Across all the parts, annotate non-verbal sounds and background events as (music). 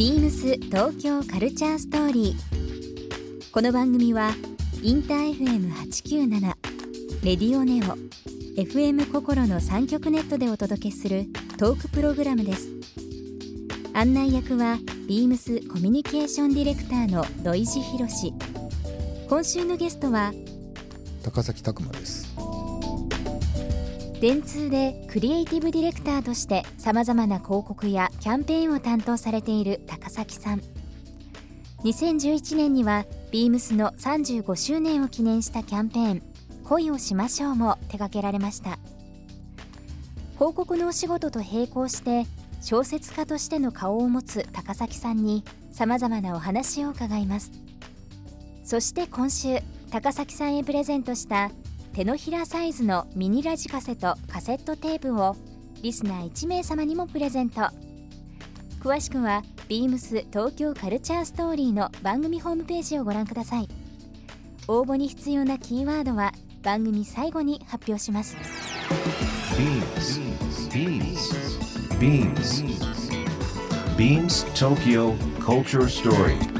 ビームス東京カルチャーストーリー。この番組はインター FM897 レディオネオ FM 心の三極ネットでお届けするトークプログラムです。案内役はビームスコミュニケーションディレクターの土井博志。今週のゲストは高崎拓磨です電通でクリエイティブディレクターとしてさまざまな広告やキャンペーンを担当されている高崎さん。2011年にはビームスの35周年を記念したキャンペーン「恋をしましょう」も手掛けられました。広告のお仕事と並行して小説家としての顔を持つ高崎さんにさまざまなお話を伺います。そして今週高崎さんへプレゼントした手のひらサイズのミニラジカセとカセットテープをリスナー1名様にもプレゼント。詳しくは beams 東京カルチャーストーリーの番組ホームページをご覧ください。応募に必要なキーワードは番組最後に発表します。BeamsBeamsBeamsTokyo Culture Story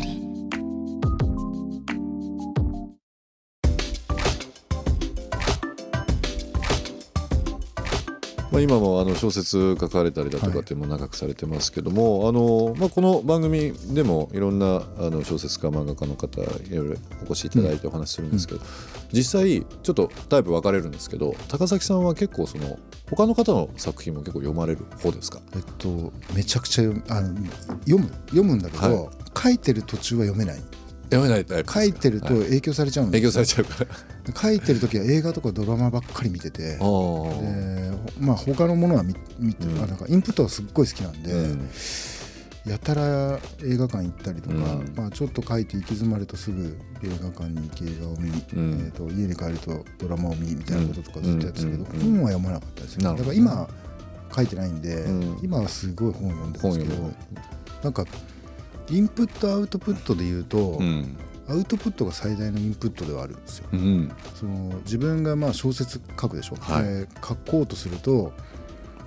ー。まあ、今もあの小説書かれたりだとかっても長くされてますけども、あのまあ、この番組でもいろんなあの小説家漫画家の方いろいろお越しいただいてお話しするんですけど、実際ちょっとタイプ分かれるんですけど高崎さんは結構その他の方の作品も結構読まれる方ですか？えっとめちゃくちゃ読むあの読む読むんだけど、は書いてる途中は読めない読めないタイプ書いてるとはい。影響されちゃうんですよ。影響されちゃうから。書いてる時は映画とかドラマばっかり見てて。まあ他のものは見見て、うん。あなんかインプットはすっごい好きなんで、うん。やたら映画館行ったりとか、うん。まあ、ちょっと書いて行き詰まるとすぐ映画館に行き映画を見、ん。えー、と家に帰るとドラマを見みたいなこととかずっとやってたけど、本は読まなかったですよ、なるほどだから今書いてないんで、うん。今はすごい本を読んでますけどなんかインプットアウトプットで言うと、うん。アウトプットが最大のインプットではあるんですよ。うん。その自分がまあ小説書くでしょ、はい。で書こうとすると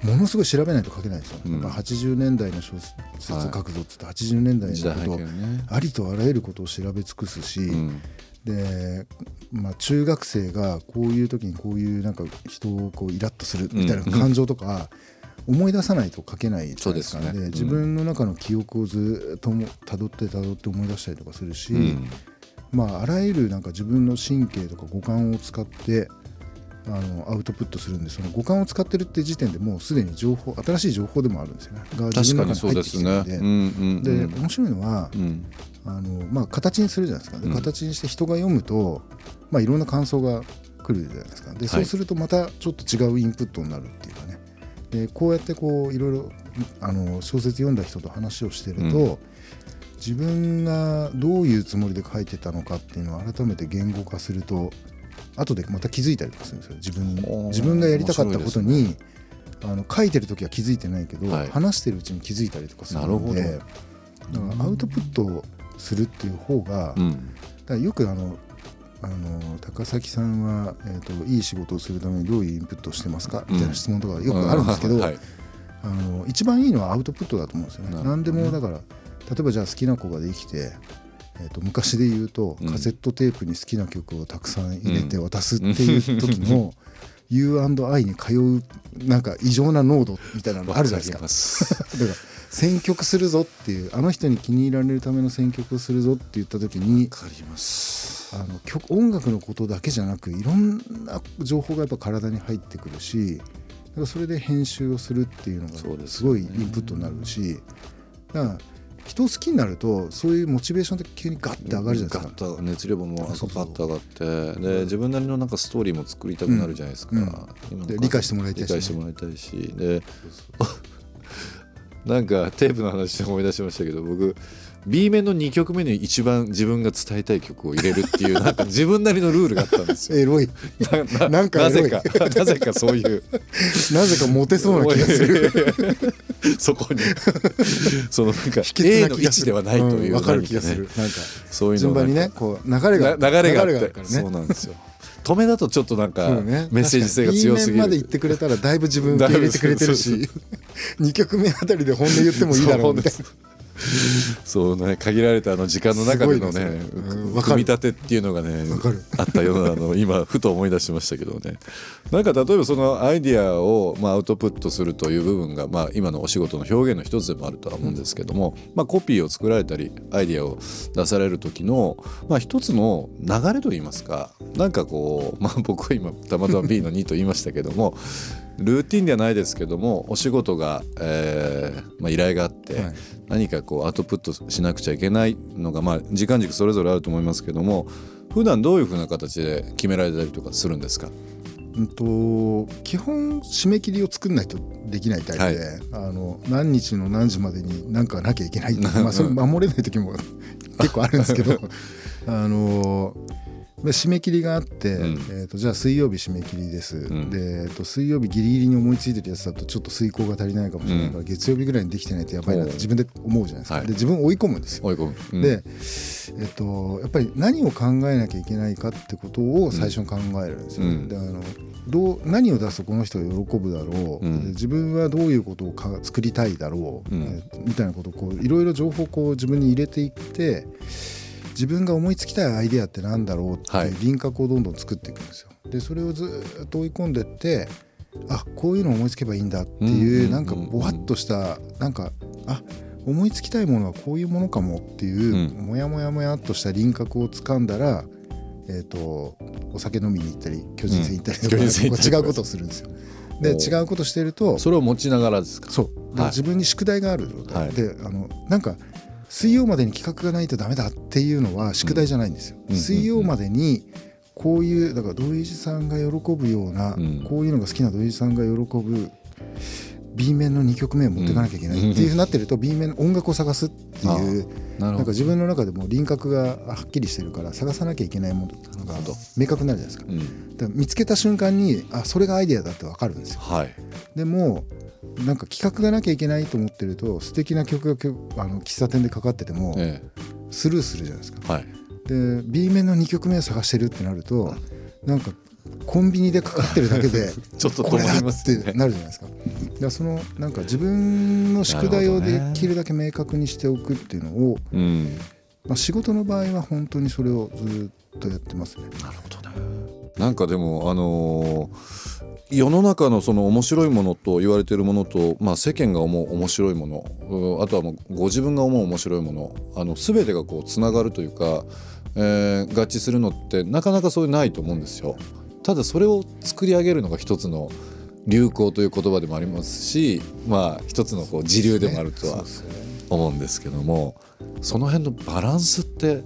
ものすごい調べないと書けないんですよ、うん。やっぱ80年代の小説書くぞっつって80年代のことを景ねありとあらゆることを調べ尽くすし、うん。で、まあ、中学生がこういう時にこういうなんか人をこうイラッとするみたいな感情とか思い出さないと書けないじゃないですかそうですね。うん自分の中の記憶をずっとも辿って辿って思い出したりとかするし、うん。まあ、あらゆるなんか自分の神経とか五感を使ってあのアウトプットするんでその五感を使ってるって時点でもうすでに情報新しい情報でもあるんですよね。が自確か分の中に入ってにそうですね。きてるんで。うんうんでうん。面白いのは、うん。あのまあ、形にするじゃないですか。でうん。形にして人が読むと、まあ、いろんな感想が来るじゃないですか。でそうするとまたちょっと違うインプットになるっていうかねでこうやってこういろいろあの小説読んだ人と話をしてると、うん。自分がどういうつもりで書いてたのかっていうのを改めて言語化すると後でまた気づいたりとかするんですよ。自分自分がやりたかったことに、あの書いてる時は気づいてないけど、はい。話してるうちに気づいたりとかするのでだからアウトプットをするっていう方が、だうん。からよくあのあの高崎さんは、えーと「いい仕事をするためにどういうインプットをしてますか?」みたいな質問とかよくあるんですけど、うはい。あの一番いいのはアウトプットだと思うんですよね。何でもだから例えばじゃあ好きな子ができて、えー、と昔で言うとうん。カセットテープに好きな曲をたくさん入れて渡すっていう時の U&I に通うなんか異常な濃度みたいなのあるじゃないですか。(laughs) から選曲するぞっていうあの人に気に入られるための選曲をするぞって言った時にわかります。あの曲音楽のことだけじゃなくいろんな情報がやっぱ体に入ってくるしだからそれで編集をするっていうのがすごいインプットになるしだから人を好きになるとそういうモチベーションって急にガッて上がるじゃないですか。熱量ももうッと上がってで自分なりのなんかストーリーも作りたくなるじゃないですか、うん。今ので理解してもらいたいしね。理解してもらいたいし。でなんかテープの話で思い出しましたけど僕 B 面の2曲目に一番自分が伝えたい曲を入れるっていうなんか (laughs) 自分なりのルールがあったんですよ。エロい。ななんかなぜかなぜかそういう。なぜかモテそうな気がする。(laughs) そこに。そのなんか A なの位置ではないといううんわかる気がする。なんかそういうの順番にねこう流れがな流れがあって。あるからね。そうなんですよ止めだとちょっとなんかメッセージ性が強すぎ B 面までる行ってくれたらだいぶ自分受け入れてくれてるし。2 (laughs) 曲目あたりで本音言ってもいいだろうみたいな (laughs) そうね限られたあの時間の中でのねね。うん組み立てっていうのがねあったようなあの今ふと思い出しましたけどね。なんか例えばそのアイディアをまあアウトプットするという部分がまあ今のお仕事の表現の一つでもあるとは思うんですけども、まあコピーを作られたりアイディアを出される時のまあ一つの流れといいますかなんかこうまあ僕は今たまたま B の2と言いましたけどもルーティンではないですけどもお仕事が、えーまあ、依頼があって、はい。何かこうアウトプットしなくちゃいけないのが、まあ、時間軸それぞれあると思いますけども普段どういうふうな形で決められたりとかするんですか？うんと基本締め切りを作んないとできないタイプで、あの何日の何時までに何かなきゃいけないまあそれ守れない時も (laughs) 結構あるんですけど (laughs) あのまあ締め切りがあって、うん。えー、とじゃあ水曜日締め切りです、ん。で、えー、と水曜日ギリギリに思いついてるやつだとちょっと遂行が足りないかもしれないから、月曜日ぐらいにできてないとやばいなって自分で思うじゃないですか、はい。で自分を追い込むんですよ。追い込む、うん。で、えっと、やっぱり何を考えなきゃいけないかってことを最初に考えるんですよ。うん。であのどう何を出すとこの人が喜ぶだろう、うん。で自分はどういうことをか作りたいだろう、みたいなことをこういろいろ情報をこう自分に入れていって自分が思いつきたいアイデアってなんだろうってはい。いう輪郭をどんどん作っていくんですよ。でそれをずっと追い込んでってあこういうの思いつけばいいんだっていう、うんなんかぼわっとしたなんかあ思いつきたいものはこういうものかもっていう、うもやもやもやっとした輪郭をつかんだら、えー、とお酒飲みに行ったり巨人戦行ったりとか、うん違うことをするんですよ。で違うことしてるとそれを持ちながらですか？そう、ではい。自分に宿題がある状態、はい。であのなんか水曜までに企画がないとダメだっていうのは宿題じゃないんですよ。うん水曜までにこういうだから土井さんが喜ぶような、うんこういうのが好きな土井さんが喜ぶ B 面の2曲目を持っていかなきゃいけないっていうふうになってると B 面の音楽を探すっていうなんか自分の中でも輪郭がはっきりしてるから探さなきゃいけないものが明確になるじゃないですか。うんだから見つけた瞬間にあそれがアイデアだって分かるんですよ。はいでもなんか企画がなきゃいけないと思ってると素敵な曲があの喫茶店でかかっててもえスルーするじゃないですか。えはいで B 面の2曲目を探してるってなるとなんかコンビニでかかってるだけで (laughs) ちょっとこれだってなるじゃないですか。だからそのなんか自分の宿題をできるだけ明確にしておくっていうのを、うんまあ、仕事の場合は本当にそれをずっとやってますね。なるほどねなんかでもあのー世の中のその面白いものと言われているものと、まあ、世間が思う面白いものうんあとはもうご自分が思う面白いものあの全てがこうつながるというか、えー合致するのってなかなかそういうないと思うんですよ。ただそれを作り上げるのが一つの流行という言葉でもありますしまあ一つのこう時流でもあるとは思うんですけどもその辺のバランスって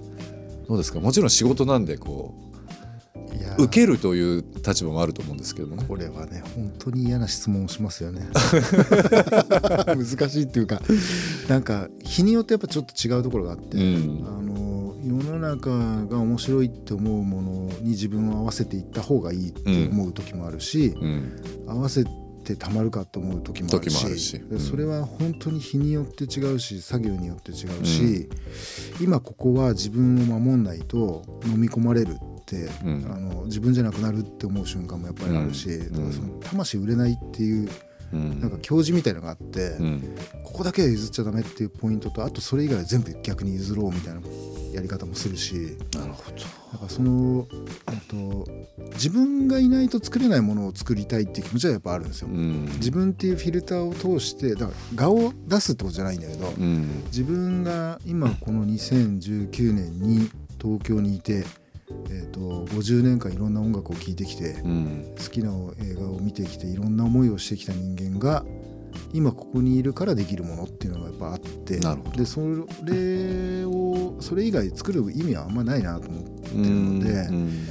どうですか？もちろん仕事なんでこう受けるという立場もあると思うんですけどもね。これはね本当に嫌な質問をしますよね。(laughs) 難しいっていうかなんか日によってやっぱちょっと違うところがあって、うん。あの世の中が面白いって思うものに自分を合わせていった方がいいって思う時もあるし、うん。合わせてたまるかと思う時もあるしうん。それは本当に日によって違うし作業によって違うし、今ここは自分を守んないと飲み込まれるって、うん。あの自分じゃなくなるって思う瞬間もやっぱりあるし、その魂売れないっていううん。なんか教示みたいなのがあって、うん。ここだけは譲っちゃダメっていうポイントとあとそれ以外は全部逆に譲ろうみたいなやり方もするしなるほど。だからその、えっと、自分がいないと作れないものを作りたいっていう気持ちはやっぱあるんですよ。うん。自分っていうフィルターを通してだから画を出すってことじゃないんだけど、うん。自分が今この2019年に東京にいて、えー、と50年間いろんな音楽を聴いてきてうん。好きな映画を見てきていろんな思いをしてきた人間が今ここにいるからできるものっていうのがやっぱあってでそれをそれ以外作る意味はあんまないなと思ってるうんので,、うん。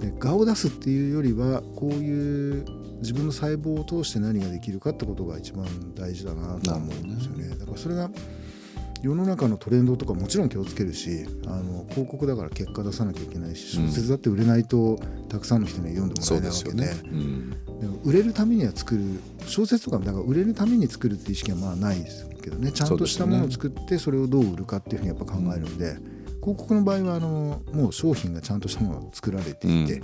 で顔を出すっていうよりはこういう自分の細胞を通して何ができるかってことが一番大事だなと思うんですよね。だからそれが世の中のトレンドとかもちろん気をつけるしあの広告だから結果出さなきゃいけないし小説だって売れないとたくさんの人に読んでもらえないわけで,、うん。でも売れるためには作る小説とかだから売れるために作るっていう意識はまあないですけどねちゃんとしたものを作ってそれをどう売るかっていうふうにやっぱ考えるんで、広告の場合はあのもう商品がちゃんとしたものが作られていて、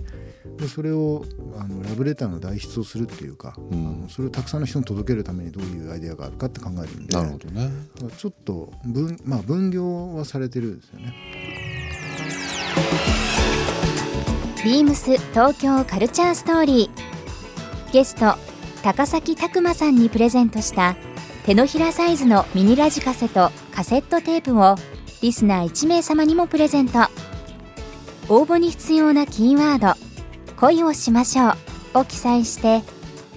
でそれをあのラブレターの代筆をするっていうか、うん。あのそれをたくさんの人に届けるためにどういうアイデアがあるかって考えるんでなるほどね。ちょっと分,、まあ、分業はされてるんですよね。ビームス東京カルチャーストーリー。ゲスト高崎拓磨さんにプレゼントした手のひらサイズのミニラジカセとカセットテープをリスナー1名様にもプレゼント。応募に必要なキーワード「恋をしましょう」を記載して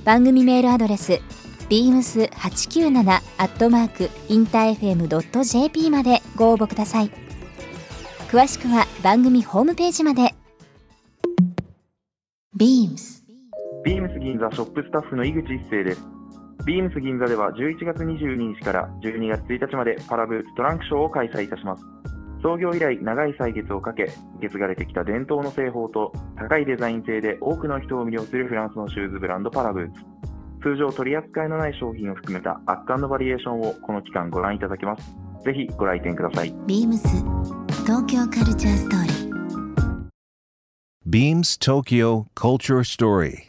番組メールアドレス beams897 アットマークインター FM.jp までご応募ください。詳しくは番組ホームページまで。BEAMS ビームス銀座ショップスタッフの井口一生です。ビームス銀座では11月22日から12月1日までパラブトランクショーを開催いたします。創業以来長い歳月をかけ、受け継がれてきた伝統の製法と高いデザイン性で多くの人を魅了するフランスのシューズブランドパラブーツ。通常取り扱いのない商品を含めた圧巻のバリエーションをこの期間ご覧いただけます。ぜひご来店ください。BEAMS 東京カルチャーストーリー Beams Tokyo Culture Story.